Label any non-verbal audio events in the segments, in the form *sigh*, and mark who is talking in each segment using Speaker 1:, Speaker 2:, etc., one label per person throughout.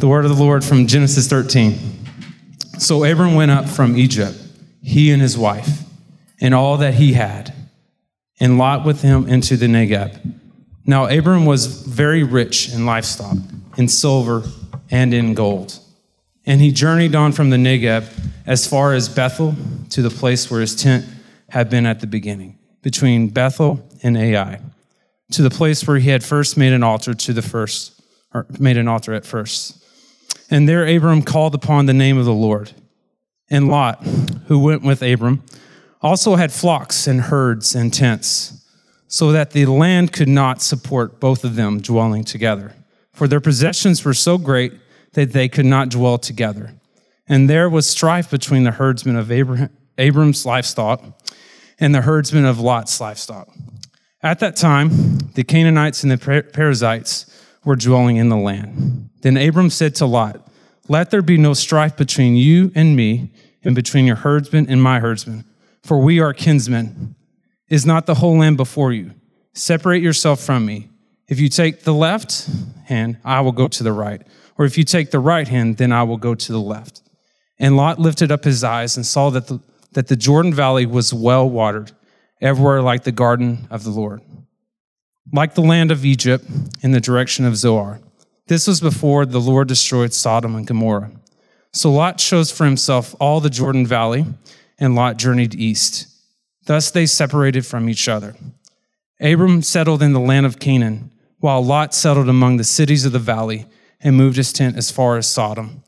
Speaker 1: The word of the Lord from Genesis 13. So Abram went up from Egypt, he and his wife, and all that he had, and Lot with him into the Negeb. Now Abram was very rich in livestock, in silver, and in gold. And he journeyed on from the Negeb as far as Bethel to the place where his tent had been at the beginning, between Bethel and Ai, to the place where he had first made an altar to the first, or made an altar at first. And there Abram called upon the name of the Lord. And Lot, who went with Abram, also had flocks and herds and tents, so that the land could not support both of them dwelling together. For their possessions were so great that they could not dwell together. And there was strife between the herdsmen of Abram's livestock and the herdsmen of Lot's livestock. At that time, the Canaanites and the Perizzites were dwelling in the land. Then Abram said to Lot, Let there be no strife between you and me, and between your herdsmen and my herdsmen, for we are kinsmen. Is not the whole land before you? Separate yourself from me. If you take the left hand, I will go to the right. Or if you take the right hand, then I will go to the left. And Lot lifted up his eyes and saw that the, that the Jordan Valley was well watered, everywhere like the garden of the Lord, like the land of Egypt in the direction of Zoar. This was before the Lord destroyed Sodom and Gomorrah. So Lot chose for himself all the Jordan Valley, and Lot journeyed east. Thus they separated from each other. Abram settled in the land of Canaan, while Lot settled among the cities of the valley and moved his tent as far as Sodom.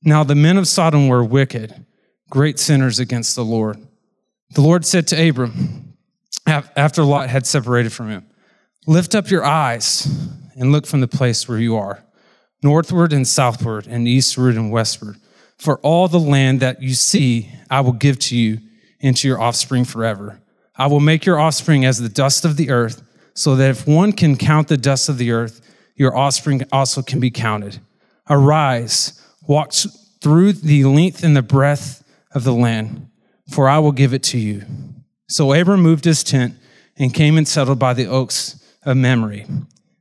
Speaker 1: Now the men of Sodom were wicked, great sinners against the Lord. The Lord said to Abram, after Lot had separated from him, Lift up your eyes and look from the place where you are, northward and southward, and eastward and westward. For all the land that you see, I will give to you and to your offspring forever. I will make your offspring as the dust of the earth, so that if one can count the dust of the earth, your offspring also can be counted. Arise, walk through the length and the breadth of the land, for I will give it to you. So Abram moved his tent and came and settled by the oaks of Mamre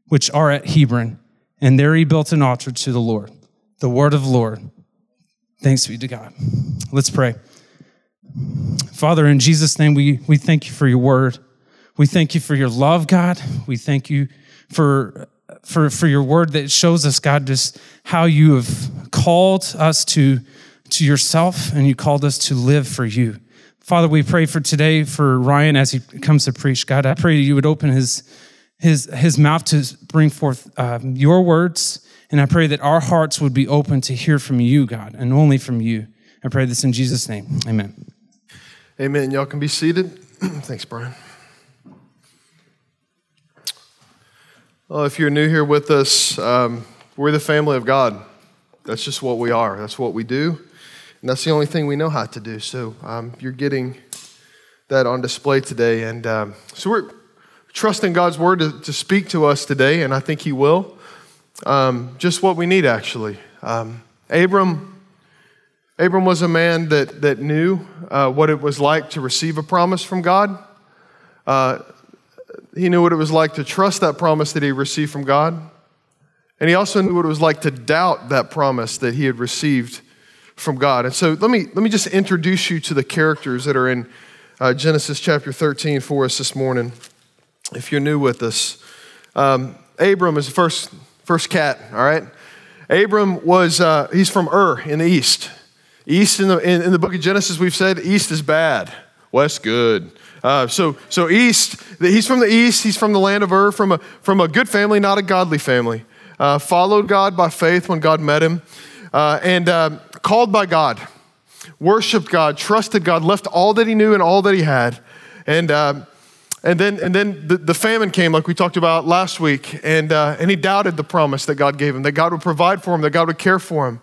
Speaker 1: which are at Hebron, and there he built an altar to the Lord, the word of the Lord. Thanks be to God. Let's pray. Father, in Jesus' name, we, we thank you for your word. We thank you for your love, God. We thank you for, for, for your word that shows us, God, just how you have called us to, to yourself and you called us to live for you. Father, we pray for today for Ryan as he comes to preach. God, I pray you would open his his, his mouth to bring forth uh, your words. And I pray that our hearts would be open to hear from you, God, and only from you. I pray this in Jesus' name. Amen.
Speaker 2: Amen. Y'all can be seated. *clears throat* Thanks, Brian. Well, if you're new here with us, um, we're the family of God. That's just what we are. That's what we do. And that's the only thing we know how to do. So um, you're getting that on display today. And um, so we're trusting God's word to, to, speak to us today, and I think He will. Um, just what we need, actually. Um, Abram, Abram was a man that, that knew uh, what it was like to receive a promise from God. Uh, he knew what it was like to trust that promise that he received from God. And he also knew what it was like to doubt that promise that he had received from God. And so let me, let me just introduce you to the characters that are in uh, Genesis chapter 13 for us this morning if you're new with us. Um, Abram is the first, first cat, all right? Abram was, uh, he's from Ur in the east. East in the, in, in, the book of Genesis, we've said east is bad, west good. Uh, so, so east, he's from the east, he's from the land of Ur, from a, from a good family, not a godly family. Uh, followed God by faith when God met him, uh, and um, called by God, worshiped God, trusted God, left all that he knew and all that he had. And um, and then, and then the, the famine came, like we talked about last week, and, uh, and he doubted the promise that God gave him, that God would provide for him, that God would care for him,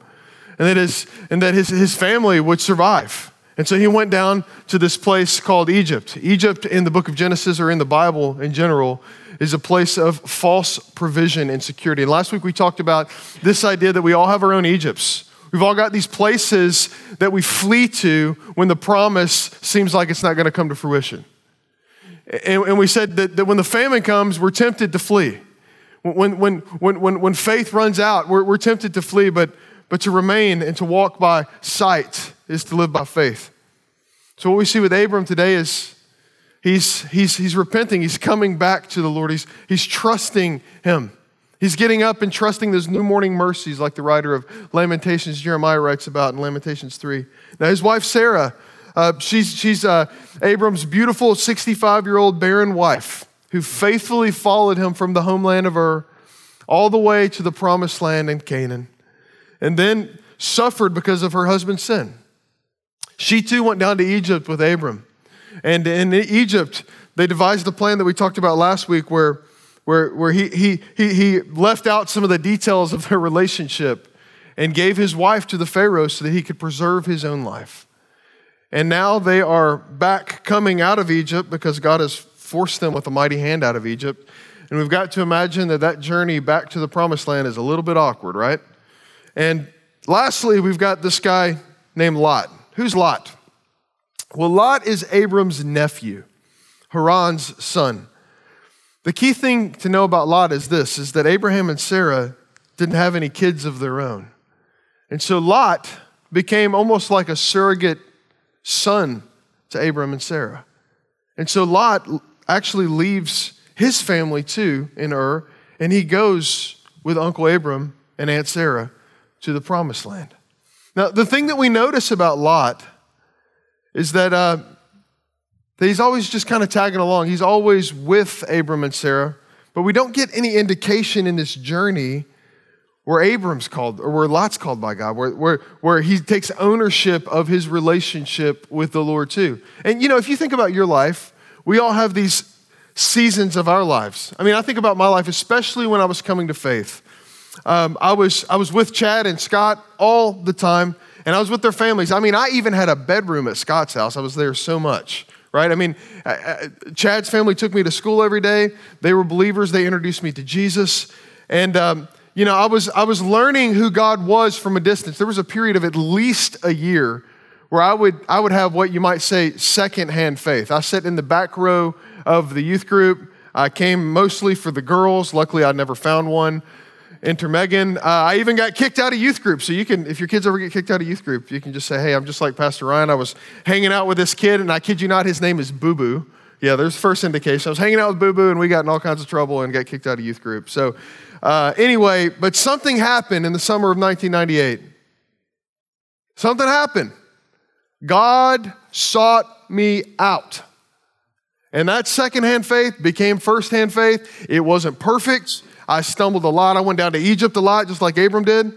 Speaker 2: and that his, and that his, his family would survive. And so he went down to this place called Egypt. Egypt, in the book of Genesis or in the Bible in general, is a place of false provision and security. And last week we talked about this idea that we all have our own Egypts. We've all got these places that we flee to when the promise seems like it's not going to come to fruition. And, and we said that, that when the famine comes, we're tempted to flee. When, when, when, when, when faith runs out, we're, we're tempted to flee, but, but to remain and to walk by sight is to live by faith. So, what we see with Abram today is he's, he's, he's repenting, he's coming back to the Lord, he's, he's trusting Him. He's getting up and trusting those new morning mercies, like the writer of Lamentations, Jeremiah, writes about in Lamentations 3. Now, his wife, Sarah, uh, she's, she's uh, Abram's beautiful 65 year old barren wife who faithfully followed him from the homeland of Ur all the way to the promised land in Canaan, and then suffered because of her husband's sin. She too went down to Egypt with Abram. And in Egypt, they devised the plan that we talked about last week where where, where he, he, he, he left out some of the details of their relationship and gave his wife to the Pharaoh so that he could preserve his own life. And now they are back coming out of Egypt because God has forced them with a mighty hand out of Egypt. And we've got to imagine that that journey back to the promised land is a little bit awkward, right? And lastly, we've got this guy named Lot. Who's Lot? Well, Lot is Abram's nephew, Haran's son. The key thing to know about Lot is this is that Abraham and Sarah didn't have any kids of their own. And so Lot became almost like a surrogate son to Abram and Sarah. And so Lot actually leaves his family too in Ur, and he goes with Uncle Abram and Aunt Sarah to the promised land. Now, the thing that we notice about Lot is that uh, that he's always just kind of tagging along. He's always with Abram and Sarah, but we don't get any indication in this journey where Abram's called or where Lot's called by God, where, where, where he takes ownership of his relationship with the Lord too. And you know, if you think about your life, we all have these seasons of our lives. I mean, I think about my life, especially when I was coming to faith. Um, I, was, I was with Chad and Scott all the time, and I was with their families. I mean, I even had a bedroom at Scott's house. I was there so much right? I mean, uh, uh, Chad's family took me to school every day. They were believers. They introduced me to Jesus. And, um, you know, I was, I was learning who God was from a distance. There was a period of at least a year where I would, I would have what you might say secondhand faith. I sat in the back row of the youth group. I came mostly for the girls. Luckily, I never found one. Enter Megan. Uh, I even got kicked out of youth group. So you can, if your kids ever get kicked out of youth group, you can just say, hey, I'm just like Pastor Ryan. I was hanging out with this kid, and I kid you not, his name is Boo Boo. Yeah, there's first indication. I was hanging out with Boo Boo, and we got in all kinds of trouble and got kicked out of youth group. So uh, anyway, but something happened in the summer of 1998. Something happened. God sought me out. And that secondhand faith became firsthand faith. It wasn't perfect. I stumbled a lot. I went down to Egypt a lot, just like Abram did.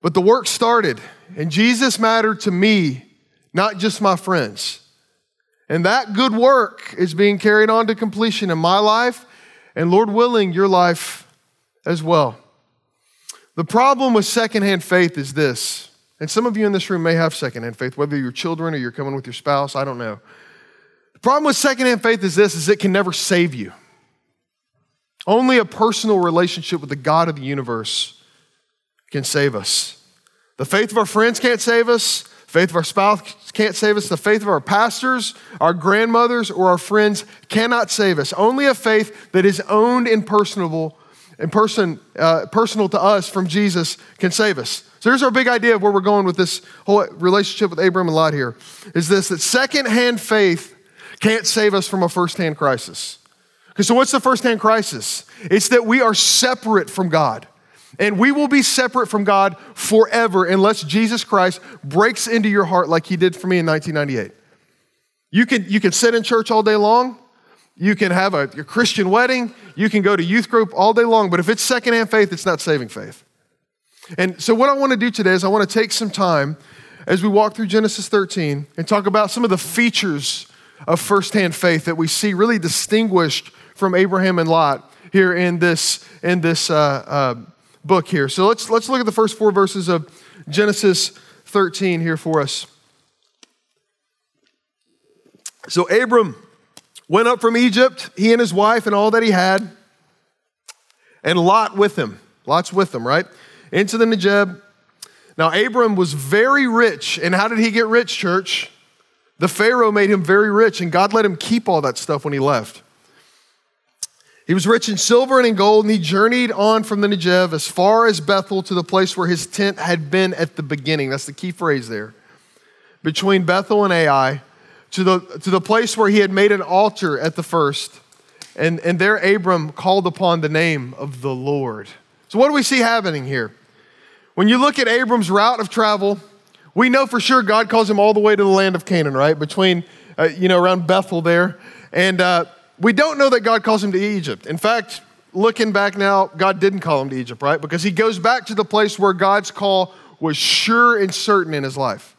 Speaker 2: But the work started, and Jesus mattered to me, not just my friends. And that good work is being carried on to completion in my life, and Lord willing, your life as well. The problem with secondhand faith is this, and some of you in this room may have secondhand faith, whether you're children or you're coming with your spouse, I don't know. The problem with secondhand faith is this, is it can never save you. Only a personal relationship with the God of the universe can save us. The faith of our friends can't save us. Faith of our spouse can't save us. The faith of our pastors, our grandmothers, or our friends cannot save us. Only a faith that is owned and personable and person, uh, personal to us from Jesus can save us. So here's our big idea of where we're going with this whole relationship with Abram and Lot here is this that secondhand faith can't save us from a firsthand crisis. Because so what's the firsthand crisis? It's that we are separate from God. And we will be separate from God forever unless Jesus Christ breaks into your heart like he did for me in 1998. You can, you can sit in church all day long. You can have a, Christian wedding. You can go to youth group all day long. But if it's secondhand faith, it's not saving faith. And so, what I want to do today is I want to take some time as we walk through Genesis 13 and talk about some of the features of firsthand faith that we see really distinguished from Abraham and Lot here in this, in this uh, uh, book here. So let's, let's look at the first four verses of Genesis 13 here for us. So Abram went up from Egypt, he and his wife and all that he had, and Lot with him. Lot's with them, right? Into the Negeb. Now, Abram was very rich. And how did he get rich, church? The Pharaoh made him very rich, and God let him keep all that stuff when he left. He was rich in silver and in gold, and he journeyed on from the Negev as far as Bethel to the place where his tent had been at the beginning. That's the key phrase there. Between Bethel and Ai, to the, to the place where he had made an altar at the first. And, and there Abram called upon the name of the Lord. So, what do we see happening here? When you look at Abram's route of travel, we know for sure God calls him all the way to the land of Canaan, right? Between, uh, you know, around Bethel there. And uh, we don't know that God calls him to Egypt. In fact, looking back now, God didn't call him to Egypt, right? Because he goes back to the place where God's call was sure and certain in his life.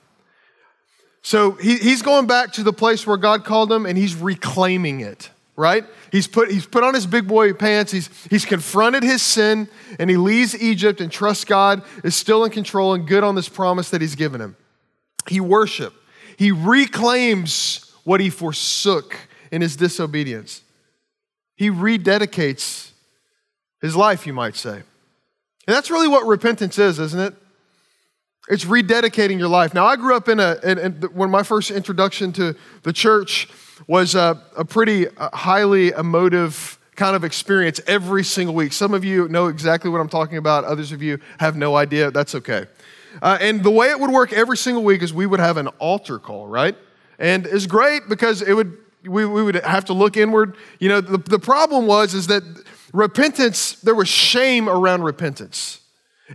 Speaker 2: So he, he's going back to the place where God called him and he's reclaiming it, right? He's put, he's put on his big boy pants, he's, he's confronted his sin, and he leaves Egypt and trusts God is still in control and good on this promise that he's given him. He worship. He reclaims what he forsook in his disobedience. He rededicates his life, you might say. And that's really what repentance is, isn't it? It's rededicating your life. Now, I grew up in a, in, in, when my first introduction to the church was a, a pretty uh, highly emotive kind of experience every single week. Some of you know exactly what I'm talking about, others of you have no idea. That's okay. Uh, and the way it would work every single week is we would have an altar call, right? And it's great because it would we, we would have to look inward. You know, the, the problem was is that repentance, there was shame around repentance.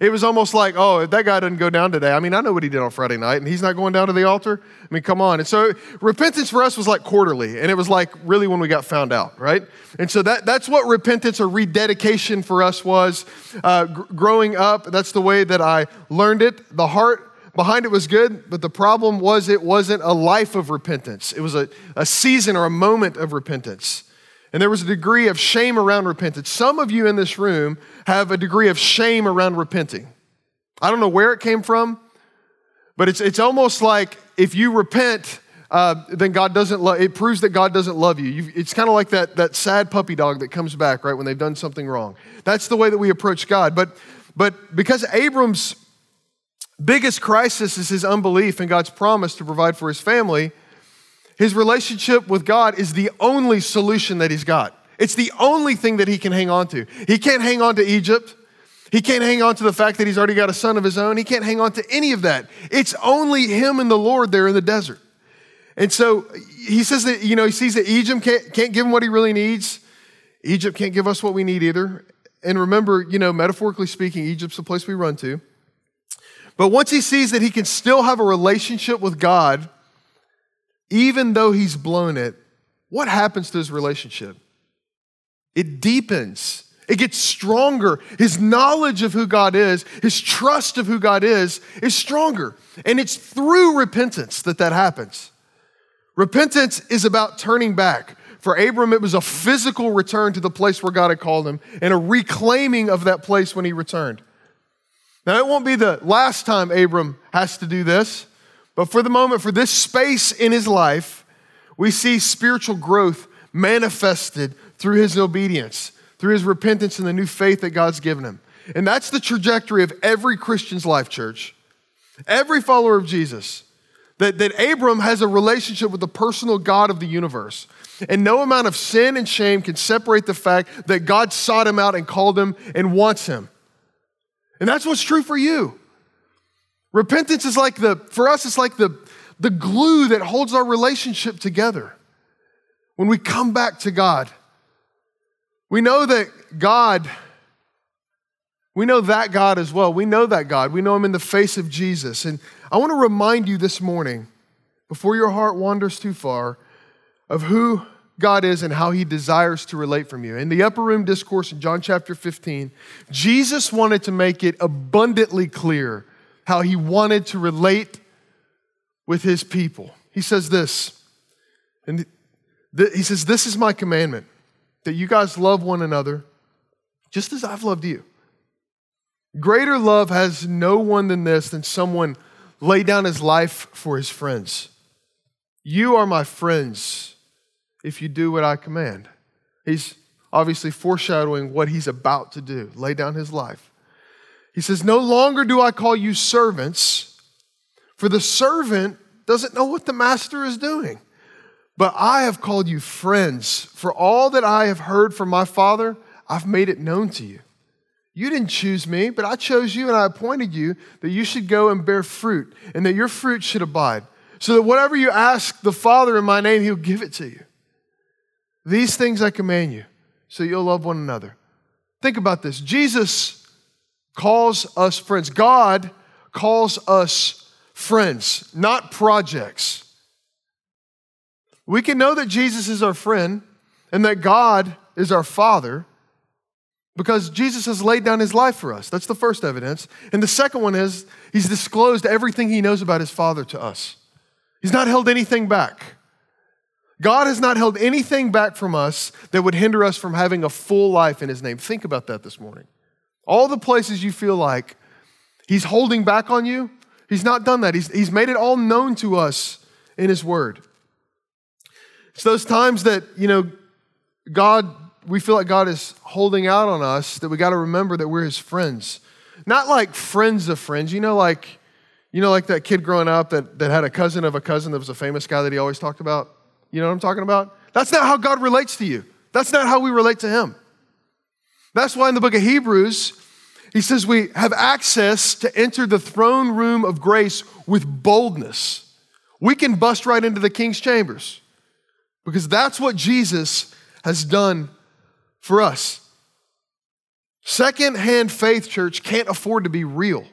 Speaker 2: It was almost like, oh, if that guy doesn't go down today. I mean, I know what he did on Friday night, and he's not going down to the altar. I mean, come on. And so repentance for us was like quarterly, and it was like really when we got found out, right? And so that, that's what repentance or rededication for us was uh, gr- growing up. That's the way that I learned it. The heart behind it was good, but the problem was it wasn't a life of repentance. It was a, a season or a moment of repentance. And there was a degree of shame around repentance. Some of you in this room have a degree of shame around repenting. I don't know where it came from, but it's, it's almost like if you repent, uh, then God doesn't love, it proves that God doesn't love you. You've, it's kind of like that, that sad puppy dog that comes back, right, when they've done something wrong. That's the way that we approach God. But, but because Abram's biggest crisis is his unbelief in God's promise to provide for his family, his relationship with God is the only solution that he's got. It's the only thing that he can hang on to. He can't hang on to Egypt. He can't hang on to the fact that he's already got a son of his own. He can't hang on to any of that. It's only him and the Lord there in the desert. And so he says that, you know, he sees that Egypt can't, can't give him what he really needs. Egypt can't give us what we need either. And remember, you know, metaphorically speaking, Egypt's the place we run to. But once he sees that he can still have a relationship with God, even though he's blown it, what happens to his relationship? It deepens. It gets stronger. His knowledge of who God is, his trust of who God is, is stronger. And it's through repentance that that happens. Repentance is about turning back. For Abram, it was a physical return to the place where God had called him and a reclaiming of that place when he returned. Now, it won't be the last time Abram has to do this, but for the moment, for this space in his life, we see spiritual growth manifested through his obedience, through his repentance and the new faith that God's given him. And that's the trajectory of every Christian's life, church. Every follower of Jesus. That, that Abram has a relationship with the personal God of the universe. And no amount of sin and shame can separate the fact that God sought him out and called him and wants him. And that's what's true for you. Repentance is like the, for us, it's like the, the glue that holds our relationship together. When we come back to God, we know that God, we know that God as well. We know that God. We know Him in the face of Jesus. And I want to remind you this morning, before your heart wanders too far, of who God is and how he desires to relate from you. In the upper room discourse in John chapter 15, Jesus wanted to make it abundantly clear how he wanted to relate with his people. He says this, and he says, This is my commandment that you guys love one another just as I've loved you. Greater love has no one than this, than someone lay down his life for his friends. You are my friends if you do what I command. He's obviously foreshadowing what he's about to do lay down his life. He says, No longer do I call you servants, for the servant doesn't know what the master is doing. But I have called you friends. For all that I have heard from my Father, I've made it known to you. You didn't choose me, but I chose you and I appointed you that you should go and bear fruit and that your fruit should abide, so that whatever you ask the Father in my name, he'll give it to you. These things I command you, so you'll love one another. Think about this Jesus calls us friends. God calls us friends, not projects. We can know that Jesus is our friend and that God is our Father because Jesus has laid down his life for us. That's the first evidence. And the second one is he's disclosed everything he knows about his Father to us. He's not held anything back. God has not held anything back from us that would hinder us from having a full life in his name. Think about that this morning. All the places you feel like he's holding back on you, he's not done that. He's, he's made it all known to us in his word. It's those times that, you know, God we feel like God is holding out on us, that we got to remember that we're his friends. Not like friends of friends, you know, like, you know, like that kid growing up that, that had a cousin of a cousin that was a famous guy that he always talked about. You know what I'm talking about? That's not how God relates to you. That's not how we relate to him. That's why in the book of Hebrews, he says we have access to enter the throne room of grace with boldness. We can bust right into the king's chambers because that's what Jesus has done for us. Second-hand faith, church, can't afford to be real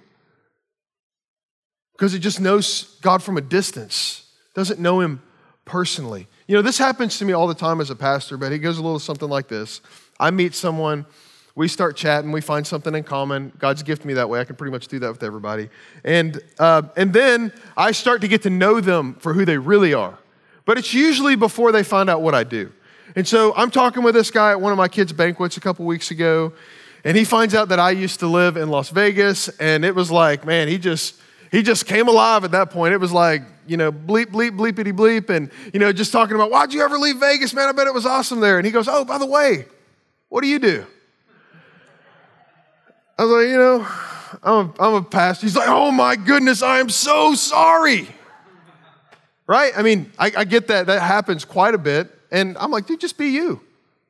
Speaker 2: because it just knows God from a distance, doesn't know Him personally. You know, this happens to me all the time as a pastor, but it goes a little something like this. I meet someone, we start chatting, we find something in common. God's gifted me that way. I can pretty much do that with everybody. And, uh, and then I start to get to know them for who they really are. But it's usually before they find out what I do. And so I'm talking with this guy at one of my kids' banquets a couple weeks ago, and he finds out that I used to live in Las Vegas, and it was like, man, he just he just came alive at that point. It was like, you know, bleep, bleep, bleepity bleep, and you know, just talking about why'd you ever leave Vegas, man? I bet it was awesome there. And he goes, Oh, by the way, what do you do? I was like, you know, I'm a, I'm a pastor. He's like, oh my goodness, I am so sorry. Right? I mean, I, I get that. That happens quite a bit. And I'm like, dude, just be you.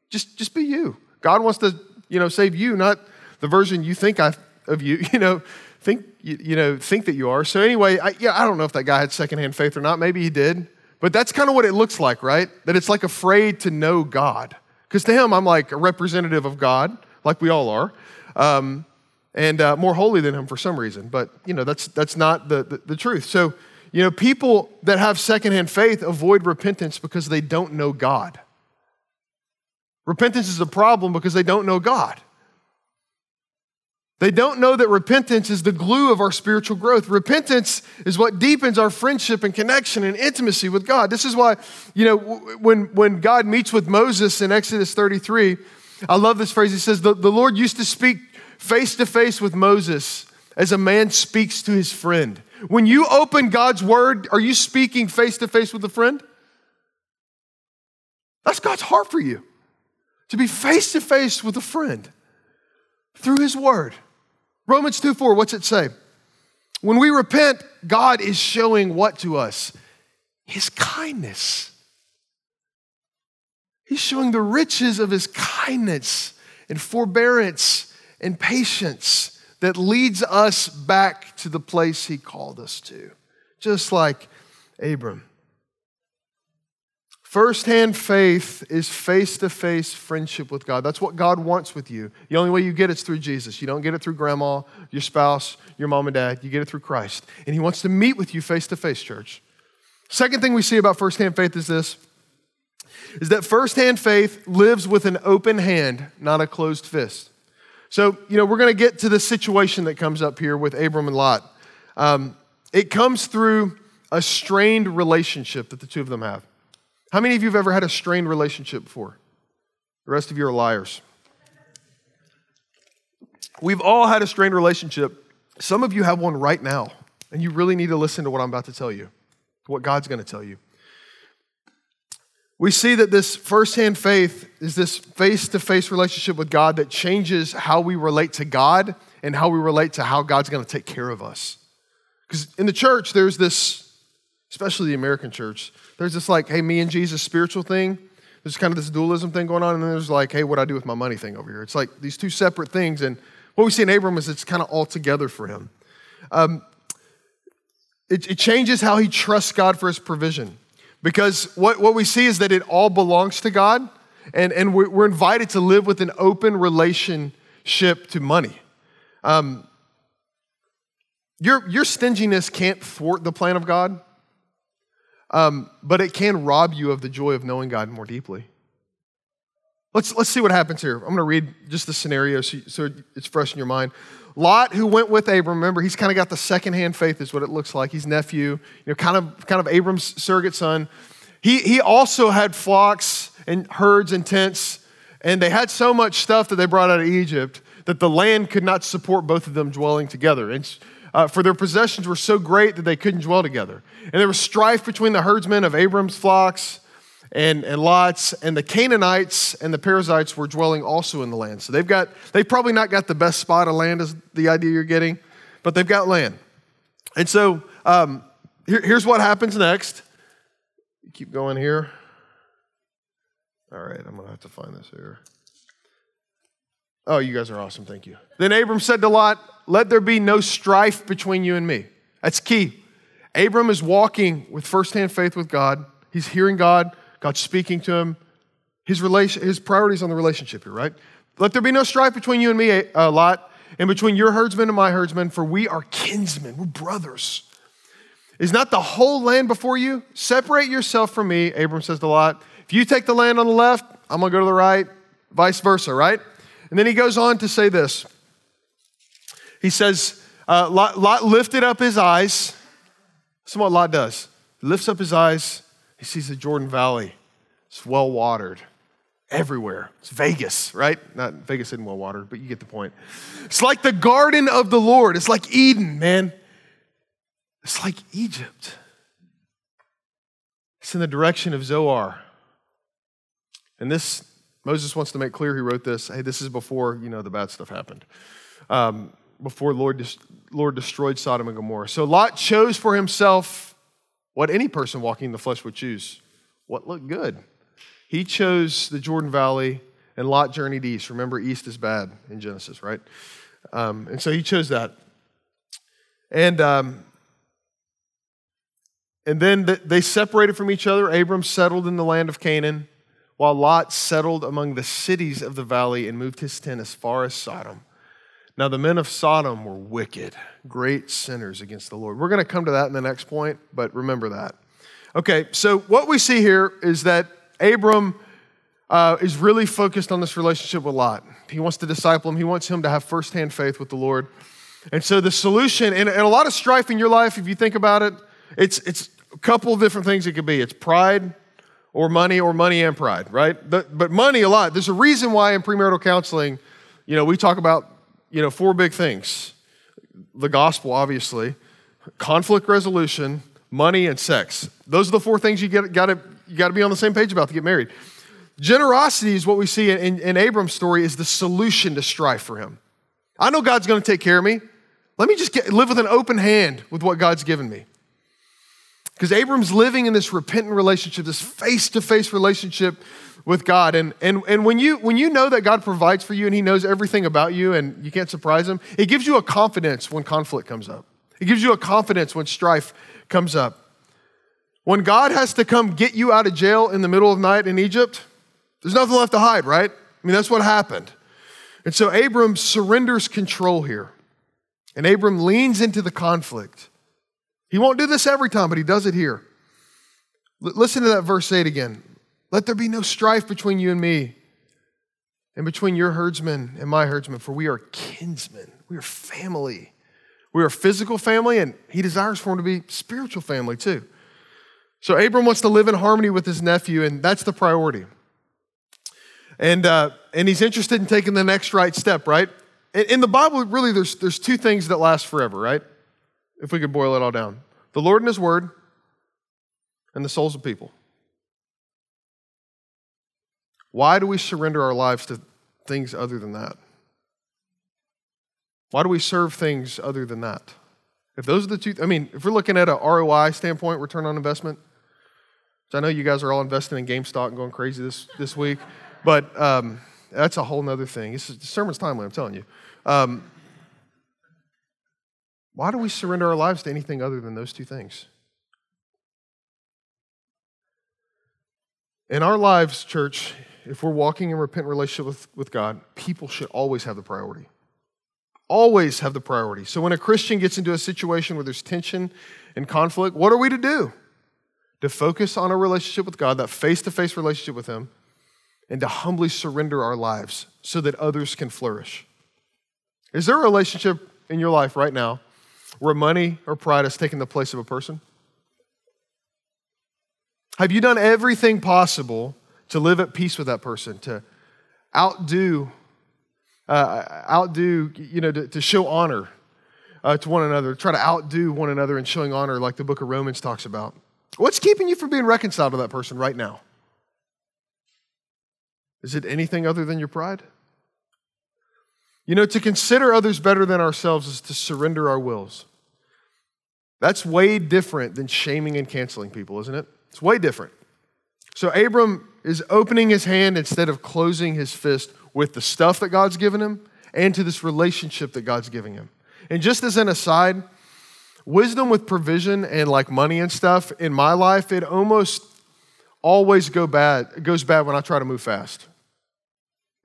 Speaker 2: Just, just be you. God wants to, you know, save you, not the version you think I, of you, *laughs* you know, think, you, you know, think that you are. So anyway, I, yeah, I don't know if that guy had secondhand faith or not. Maybe he did. But that's kind of what it looks like, right? That it's like afraid to know God. Because to him, I'm like a representative of God, like we all are, um, and uh, more holy than him for some reason. But, you know, that's, that's not the, the, the truth. So you know, people that have secondhand faith avoid repentance because they don't know God. Repentance is a problem because they don't know God. They don't know that repentance is the glue of our spiritual growth. Repentance is what deepens our friendship and connection and intimacy with God. This is why, you know, when, when God meets with Moses in Exodus 33, I love this phrase. He says, The, the Lord used to speak face to face with Moses as a man speaks to his friend. When you open God's word, are you speaking face to face with a friend? That's God's heart for you to be face to face with a friend through his word. Romans 2 4, what's it say? When we repent, God is showing what to us? His kindness. He's showing the riches of his kindness and forbearance and patience that leads us back to the place he called us to, just like Abram. Firsthand faith is face to face friendship with God. That's what God wants with you. The only way you get it's through Jesus. You don't get it through grandma, your spouse, your mom and dad. You get it through Christ. And He wants to meet with you face to face, church. Second thing we see about firsthand faith is this is that firsthand faith lives with an open hand, not a closed fist. So, you know, we're going to get to the situation that comes up here with Abram and Lot. Um, it comes through a strained relationship that the two of them have. How many of you have ever had a strained relationship before? The rest of you are liars. We've all had a strained relationship. Some of you have one right now, and you really need to listen to what I'm about to tell you, what God's going to tell you we see that this firsthand faith is this face to face relationship with God that changes how we relate to God and how we relate to how God's going to take care of us. Because in the church, there's this, especially the American church, There's this like, hey, me and Jesus spiritual thing. There's kind of this dualism thing going on, and then there's like, hey, what do I do with my money thing over here. It's like these two separate things, and what we see in Abram is it's kind of all together for him. Um, it, it changes how he trusts God for his provision. Because what, what we see is that it all belongs to God, and, and we're, we're invited to live with an open relationship to money. Um, your, your stinginess can't thwart the plan of God, um, but it can rob you of the joy of knowing God more deeply. Let's, let's see what happens here. I'm going to read just the scenario so, so it's fresh in your mind. Lot, who went with Abram, remember, he's kind of got the secondhand faith, is what it looks like. He's nephew, you know, kind of, kind of Abram's surrogate son. He, he also had flocks and herds and tents, and they had so much stuff that they brought out of Egypt that the land could not support both of them dwelling together. And uh, for their possessions were so great that they couldn't dwell together. And there was strife between the herdsmen of Abram's flocks and, and Lot's, and the Canaanites and the Perizzites were dwelling also in the land. So they've got, they've probably not got the best spot of land, is the idea you're getting, but they've got land. And so um, here, here's what happens next. Keep going here. All right, I'm going to have to find this here. Oh, you guys are awesome. Thank you. Then Abram said to Lot, Let there be no strife between you and me. That's key. Abram is walking with firsthand faith with God. He's hearing God. God's speaking to him. His, relation, his priorities on the relationship here, right? Let there be no strife between you and me, uh, Lot, and between your herdsmen and my herdsmen, for we are kinsmen. We're brothers. Is not the whole land before you? Separate yourself from me, Abram says to Lot. If you take the land on the left, I'm to go to the right, vice versa, right? And then he goes on to say this. He says, uh, Lot, Lot lifted up his eyes. This is what Lot does. He lifts up his eyes he sees the Jordan Valley. It's well watered everywhere. It's Vegas, right? Not Vegas isn't well watered, but you get the point. It's like the garden of the Lord. It's like Eden, man. It's like Egypt. It's in the direction of Zoar. And this, Moses wants to make clear, he wrote this. Hey, this is before, you know, the bad stuff happened. Um, before Lord, Lord destroyed Sodom and Gomorrah. So Lot chose for himself what any person walking in the flesh would choose. What looked good? He chose the Jordan Valley and Lot journeyed east. Remember, east is bad in Genesis, right? Um, and so he chose that. And, um, and then they separated from each other. Abram settled in the land of Canaan, while Lot settled among the cities of the valley and moved his tent as far as Sodom. Now, the men of Sodom were wicked, great sinners against the Lord. We're going to come to that in the next point, but remember that. Okay, so what we see here is that Abram uh, is really focused on this relationship with Lot. He wants to disciple him, he wants him to have firsthand faith with the Lord. And so the solution, and, and a lot of strife in your life, if you think about it, it's, it's a couple of different things it could be. It's pride or money or money and pride, right? But, but money a lot. There's a reason why in premarital counseling, you know, we talk about you know, four big things the gospel, obviously, conflict resolution, money, and sex. Those are the four things you gotta, you gotta be on the same page about to get married. Generosity is what we see in, in, in Abram's story is the solution to strife for him. I know God's gonna take care of me. Let me just get, live with an open hand with what God's given me. Because Abram's living in this repentant relationship, this face to face relationship with God. And, and, and when, you, when you know that God provides for you and He knows everything about you and you can't surprise Him, it gives you a confidence when conflict comes up. It gives you a confidence when strife comes up. When God has to come get you out of jail in the middle of night in Egypt, there's nothing left to hide, right? I mean, that's what happened. And so Abram surrenders control here. And Abram leans into the conflict. He won't do this every time, but he does it here. L- listen to that verse 8 again. Let there be no strife between you and me, and between your herdsmen and my herdsmen, for we are kinsmen. We are family. We are physical family, and he desires for him to be spiritual family too. So Abram wants to live in harmony with his nephew, and that's the priority. And, uh, and he's interested in taking the next right step, right? In, in the Bible, really, there's, there's two things that last forever, right? If we could boil it all down the Lord and his word, and the souls of people. Why do we surrender our lives to things other than that? Why do we serve things other than that? If those are the two, I mean, if we're looking at a ROI standpoint, return on investment, So I know you guys are all investing in GameStop and going crazy this, this week, but um, that's a whole other thing. This is, the sermon's timely, I'm telling you. Um, why do we surrender our lives to anything other than those two things? In our lives, church, if we're walking in repentant relationship with, with God, people should always have the priority. Always have the priority. So when a Christian gets into a situation where there's tension and conflict, what are we to do? To focus on a relationship with God, that face to face relationship with Him, and to humbly surrender our lives so that others can flourish. Is there a relationship in your life right now where money or pride has taken the place of a person? Have you done everything possible to live at peace with that person, to outdo, uh, outdo, you know, to, to show honor uh, to one another, try to outdo one another in showing honor, like the book of Romans talks about? What's keeping you from being reconciled to that person right now? Is it anything other than your pride? You know, to consider others better than ourselves is to surrender our wills. That's way different than shaming and canceling people, isn't it? It's way different. So Abram is opening his hand instead of closing his fist with the stuff that God's given him and to this relationship that God's giving him. And just as an aside, wisdom with provision and like money and stuff in my life, it almost always go bad, it goes bad when I try to move fast.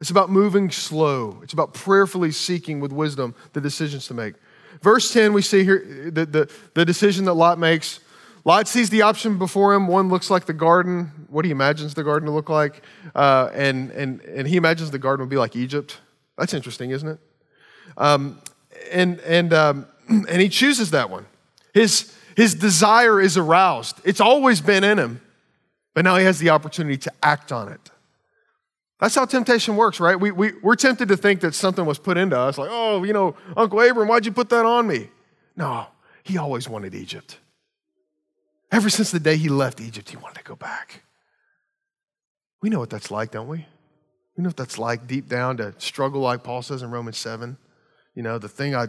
Speaker 2: It's about moving slow. It's about prayerfully seeking with wisdom the decisions to make. Verse 10, we see here the, the, the decision that Lot makes Lot sees the option before him. One looks like the garden, what he imagines the garden to look like, uh, and, and, and he imagines the garden would be like Egypt. That's interesting, isn't it? Um, and, and, um, *clears throat* and he chooses that one. His, his desire is aroused, it's always been in him, but now he has the opportunity to act on it. That's how temptation works, right? We, we, we're tempted to think that something was put into us, like, oh, you know, Uncle Abram, why'd you put that on me? No, he always wanted Egypt. Ever since the day he left Egypt, he wanted to go back. We know what that's like, don't we? We know what that's like deep down to struggle, like Paul says in Romans 7. You know, the thing I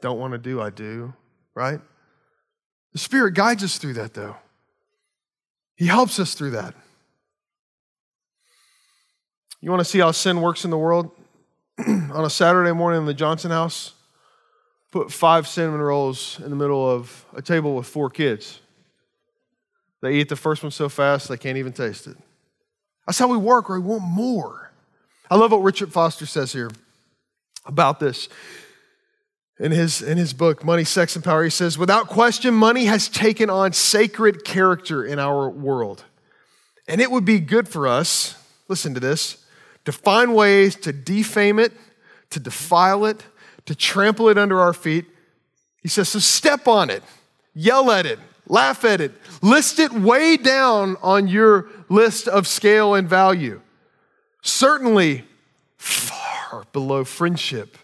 Speaker 2: don't want to do, I do, right? The Spirit guides us through that, though. He helps us through that. You want to see how sin works in the world? *clears throat* On a Saturday morning in the Johnson house, put five cinnamon rolls in the middle of a table with four kids. They eat the first one so fast they can't even taste it. That's how we work, or we want more. I love what Richard Foster says here about this. In his, in his book, Money, Sex, and Power, he says, Without question, money has taken on sacred character in our world. And it would be good for us, listen to this, to find ways to defame it, to defile it, to trample it under our feet. He says, so step on it, yell at it, laugh at it, list it way down on your list of scale and value. Certainly far below friendship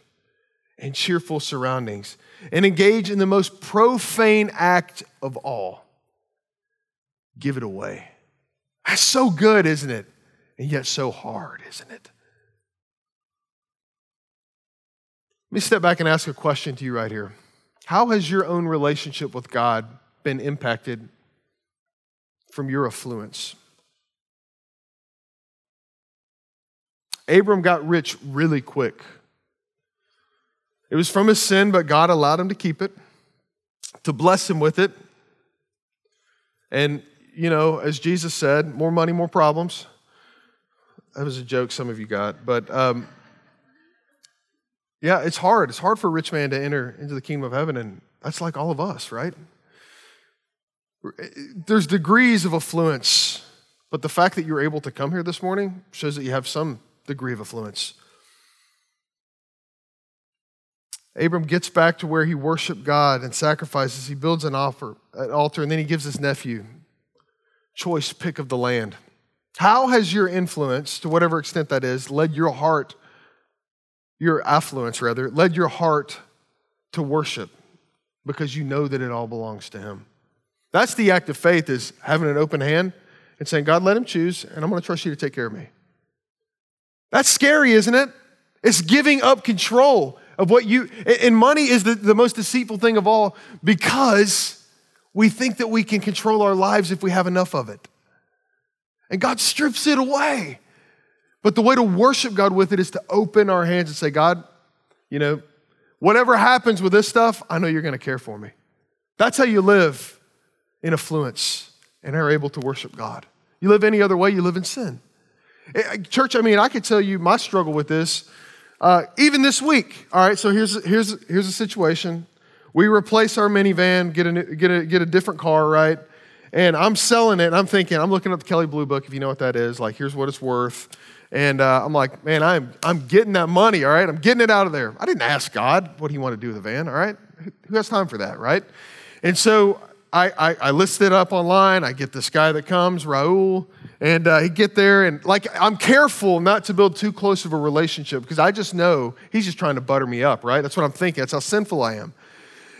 Speaker 2: and cheerful surroundings, and engage in the most profane act of all give it away. That's so good, isn't it? And yet so hard, isn't it? Let me step back and ask a question to you right here. How has your own relationship with God been impacted from your affluence? Abram got rich really quick. It was from his sin, but God allowed him to keep it, to bless him with it. And, you know, as Jesus said, more money, more problems. That was a joke some of you got, but. Um, yeah, it's hard. It's hard for a rich man to enter into the kingdom of heaven, and that's like all of us, right? There's degrees of affluence, but the fact that you're able to come here this morning shows that you have some degree of affluence. Abram gets back to where he worshiped God and sacrifices. He builds an, offer, an altar, and then he gives his nephew choice pick of the land. How has your influence, to whatever extent that is, led your heart your affluence, rather, led your heart to worship because you know that it all belongs to Him. That's the act of faith is having an open hand and saying, God, let him choose, and I'm going to trust you to take care of me. That's scary, isn't it? It's giving up control of what you, and money is the, the most deceitful thing of all because We think that we can control our lives if we have enough of it. And God strips it away. But the way to worship God with it is to open our hands and say, God, you know, whatever happens with this stuff, I know you're going to care for me. That's how you live in affluence and are able to worship God. You live any other way, you live in sin. Eh, church, I mean, I could tell you my struggle with this. Uh, even this week, all right, so here's, here's, here's a situation. We replace our minivan, get a, get, a, get a different car, right? And I'm selling it, I'm thinking, I'm looking at the Kelley Blue Book, if you know what that is. Like, here's what it's worth. And uh, I'm like, man, I'm, I'm getting that money, all right? I'm getting it out of there. I didn't ask God what he wanted to do with the van, all right? Who has time for that, right? And so I, I, I list it up online. I get this guy that comes, Raul, and uh, he get there and like I'm careful not to build too close of a relationship because I just know he's just trying to butter me up, right? That's what I'm thinking. That's how sinful I am.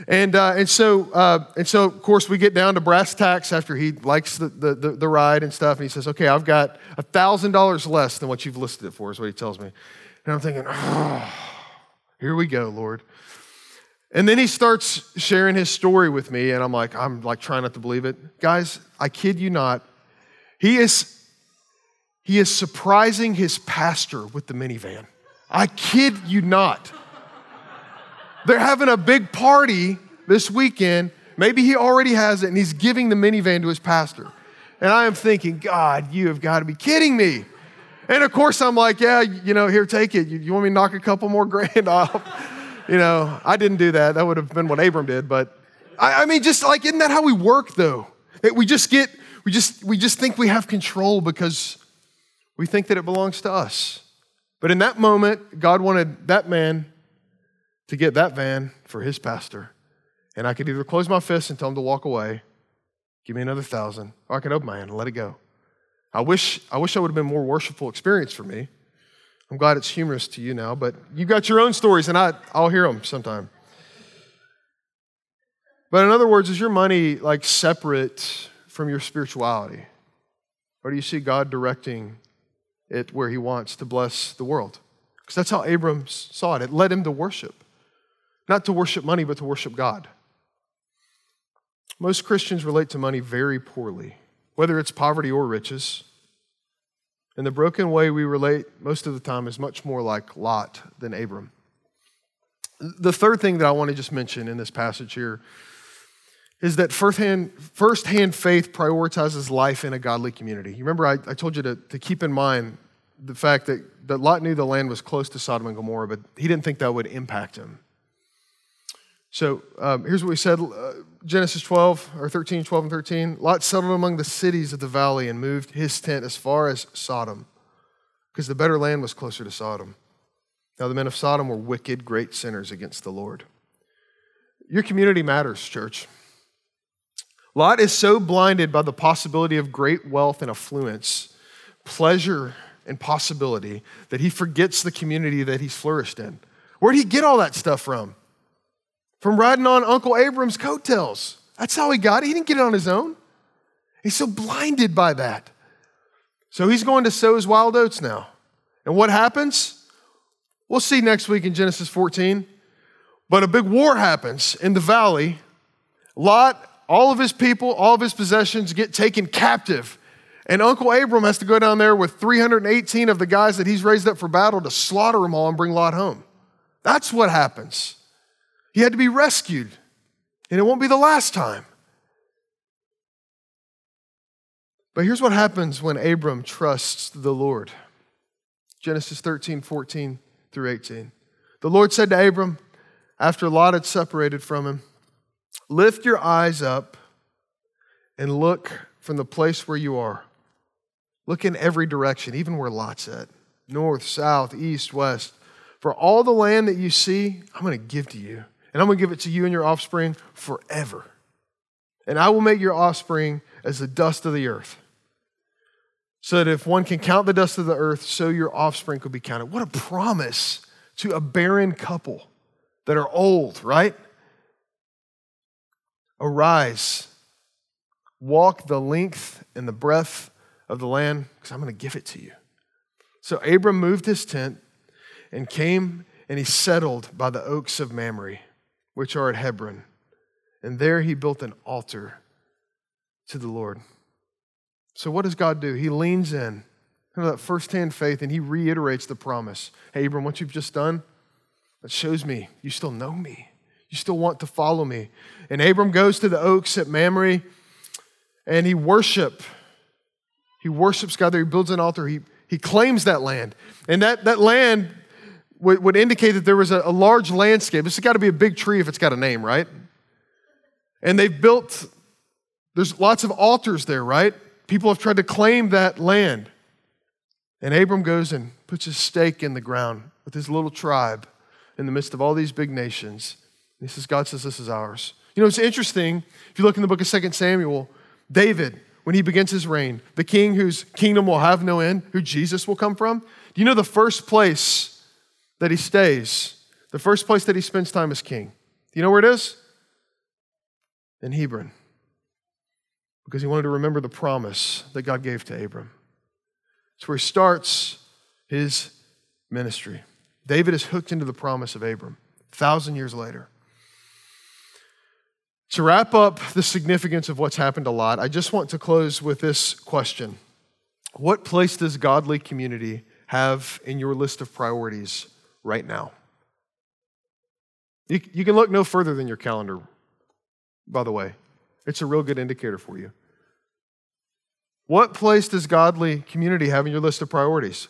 Speaker 2: And, uh, and, so, uh, and so, of course, we get down to brass tacks after he likes the, the, the, the ride and stuff. And he says, Okay, I've got $1,000 less than what you've listed it for, is what he tells me. And I'm thinking, Oh, here we go, Lord. And then he starts sharing his story with me, and I'm like, I'm like trying not to believe it. Guys, I kid you not. He is he is surprising his pastor with the minivan. I kid you not. They're having a big party this weekend. Maybe he already has it, and he's giving the minivan to his pastor. And I am thinking, God, you have got to be kidding me. And of course, I'm like, yeah, you know, here, take it. You, you want me to knock a couple more *laughs* grand off? You know, I didn't do that. That would have been what Abram did. But I, I mean, just like, isn't that how we work though? That we just get, we just, we just think we have control because we think that it belongs to us. But in that moment, God wanted that man to get that van for his pastor. And I could either close my fist and tell him to walk away, give me another thousand, or I could open my hand and let it go. I wish I wish I would have been more worshipful experience for me. I'm glad it's humorous to you now, but you got your own stories, and I, I'll hear them sometime. But in other words, is your money like separate from your spirituality? Or do you see God directing it where He wants to bless the world? Because that's how Abram saw it. It led him to worship. Not to worship money, but to worship God. Most Christians relate to money very poorly, whether it's poverty or riches. And the broken way we relate most of the time is much more like Lot than Abram. The third thing that I want to just mention in this passage here is that firsthand, firsthand faith prioritizes life in a godly community. You remember, I, I told you to, to keep in mind the fact that, that Lot knew the land was close to Sodom and Gomorrah, but he didn't think that would impact him. So um, here's what we said uh, Genesis 12, or 13, 12, and 13. Lot settled among the cities of the valley and moved his tent as far as Sodom, because the better land was closer to Sodom. Now, the men of Sodom were wicked, great sinners against the Lord. Your community matters, church. Lot is so blinded by the possibility of great wealth and affluence, pleasure and possibility, that he forgets the community that he's flourished in. Where'd he get all that stuff from? From riding on Uncle Abram's coattails. That's how he got it. He didn't get it on his own. He's so blinded by that. So he's going to sow his wild oats now. And what happens? We'll see next week in Genesis 14. But a big war happens in the valley. Lot, all of his people, all of his possessions get taken captive. And Uncle Abram has to go down there with 318 of the guys that he's raised up for battle to slaughter them all and bring Lot home. That's what happens. He had to be rescued, and it won't be the last time. But here's what happens when Abram trusts the Lord Genesis 13, 14 through 18. The Lord said to Abram, after Lot had separated from him, Lift your eyes up and look from the place where you are. Look in every direction, even where Lot's at north, south, east, west. For all the land that you see, I'm going to give to you and I'm going to give it to you and your offspring forever. And I will make your offspring as the dust of the earth. So that if one can count the dust of the earth, so your offspring could be counted. What a promise to a barren couple that are old, right? Arise, walk the length and the breadth of the land, because I'm going to give it to you. So Abram moved his tent and came and he settled by the oaks of Mamre which are at Hebron. And there he built an altar to the Lord. So, what does God do? He leans in, kind of that firsthand faith, and he reiterates the promise. Hey, Abram, what you've just done, that shows me you still know me. You still want to follow me. And Abram goes to the oaks at Mamre and he worship. He worships God there. He builds an altar. He, he claims that land. And that, that land would, would indicate that there was a, a large landscape. This has got to be a big tree if it's got a name, right? And they've built, there's lots of altars there, right? People have tried to claim that land. And Abram goes and puts his stake in the ground with his little tribe in the midst of all these big nations. He says, God says, This is ours. You know, it's interesting. If you look in the book of 2 Samuel, David, when he begins his reign, the king whose kingdom will have no end, who Jesus will come from, do you know the first place that he stays, the first place that he spends time as king? Do you know where it is? In Hebron. Because he wanted to remember the promise that God gave to Abram. It's where he starts his ministry. David is hooked into the promise of Abram, thousand years later. To wrap up the significance of what's happened a lot, I just want to close with this question What place does godly community have in your list of priorities right now? You, you can look no further than your calendar, by the way. It's a real good indicator for you. What place does godly community have in your list of priorities?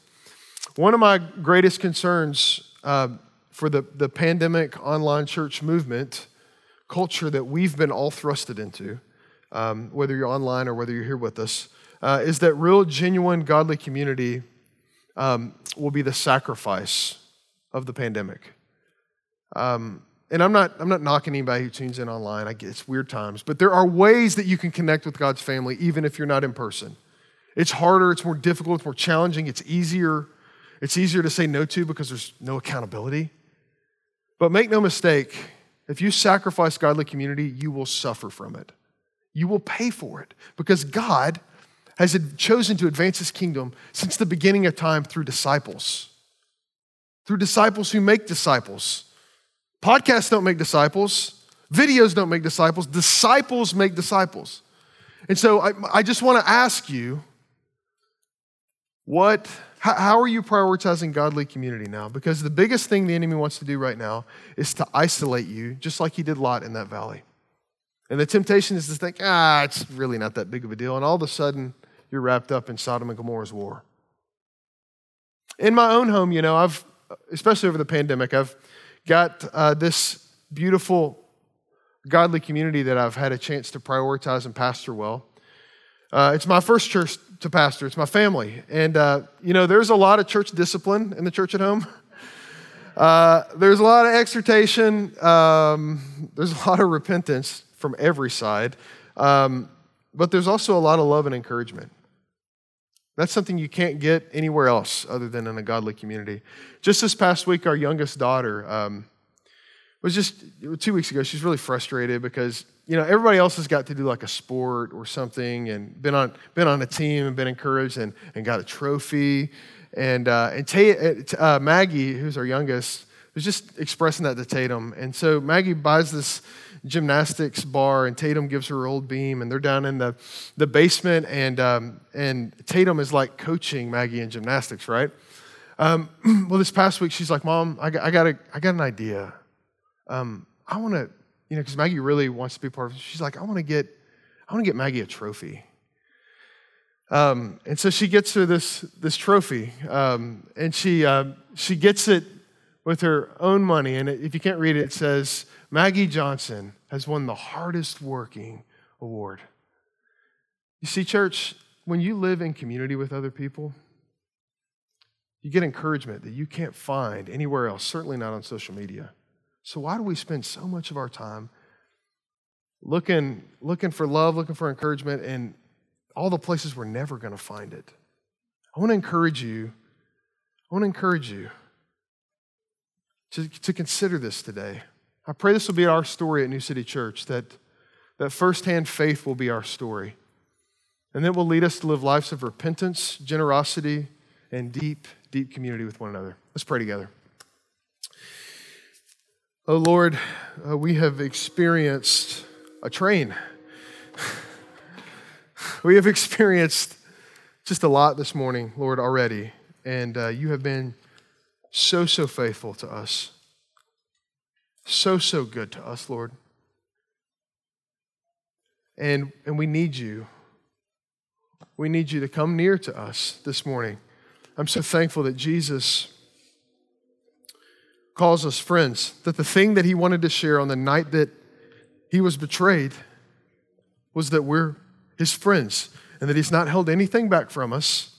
Speaker 2: One of my greatest concerns uh, for the, the pandemic online church movement culture that we've been all thrusted into, um, whether you're online or whether you're here with us, uh, is that real, genuine, godly community um, will be the sacrifice of the pandemic. Um, and I'm not, I'm not knocking anybody who tunes in online. I get it's weird times, but there are ways that you can connect with God's family even if you're not in person. It's harder, it's more difficult, it's more challenging, it's easier. It's easier to say no to because there's no accountability. But make no mistake, if you sacrifice godly community, you will suffer from it. You will pay for it because God has chosen to advance his kingdom since the beginning of time through disciples. Through disciples who make disciples. Podcasts don't make disciples, videos don't make disciples, disciples make disciples. And so I, I just want to ask you what how, how are you prioritizing godly community now? Because the biggest thing the enemy wants to do right now is to isolate you, just like he did Lot in that valley. And the temptation is to think, ah, it's really not that big of a deal. And all of a sudden, you're wrapped up in Sodom and Gomorrah's war. In my own home, you know, I've, especially over the pandemic, I've got uh, this beautiful godly community that I've had a chance to prioritize and pastor well. Uh, it's my first church to pastor, it's my family. And, uh, you know, there's a lot of church discipline in the church at home. Uh, there's a lot of exhortation, um, there's a lot of repentance from every side, um, but there's also a lot of love and encouragement. That's something you can't get anywhere else other than in a godly community. Just this past week, our youngest daughter um, was just two weeks ago. She's really frustrated because you know, everybody else has got to do like a sport or something and been on, been on a team and been encouraged and, and got a trophy. And, uh, and uh, Maggie, who's our youngest, was just expressing that to Tatum. And so Maggie buys this gymnastics bar, and Tatum gives her old beam, and they're down in the, the basement, and, um, and Tatum is like coaching Maggie in gymnastics, right? Um, *clears throat* well, this past week, she's like, Mom, I got, I got, a, I got an idea. Um, I want to you know, because Maggie really wants to be part of it. She's like, I want to get, I want to get Maggie a trophy. Um, and so she gets her this, this trophy, um, and she, uh, she gets it with her own money. And if you can't read it, it says, Maggie Johnson has won the hardest working award. You see, church, when you live in community with other people, you get encouragement that you can't find anywhere else, certainly not on social media. So, why do we spend so much of our time looking, looking for love, looking for encouragement in all the places we're never going to find it? I want to encourage you. I want to encourage you to, to consider this today. I pray this will be our story at New City Church, that, that firsthand faith will be our story. And that will lead us to live lives of repentance, generosity, and deep, deep community with one another. Let's pray together. Oh Lord, uh, we have experienced a train. *laughs* we have experienced just a lot this morning, Lord, already. And uh, you have been so, so faithful to us. So, so good to us, Lord. And, and we need you. We need you to come near to us this morning. I'm so thankful that Jesus calls us friends, that the thing that he wanted to share on the night that he was betrayed was that we're his friends and that he's not held anything back from us.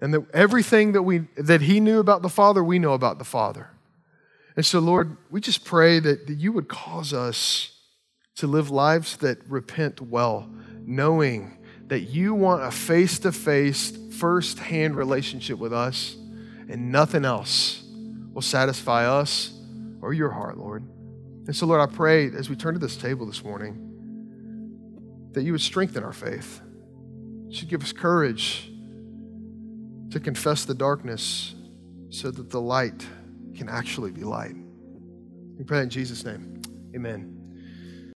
Speaker 2: And that everything that, we, that he knew about the Father, we know about the Father. And so, Lord, we just pray that, that you would cause us to live lives that repent well, knowing that you want a face to face, first hand relationship with us, and nothing else will satisfy us or your heart, Lord. And so, Lord, I pray as we turn to this table this morning that you would strengthen our faith. You should give us courage to confess the darkness so that the light can actually be light. We pray in Jesus' name. Amen.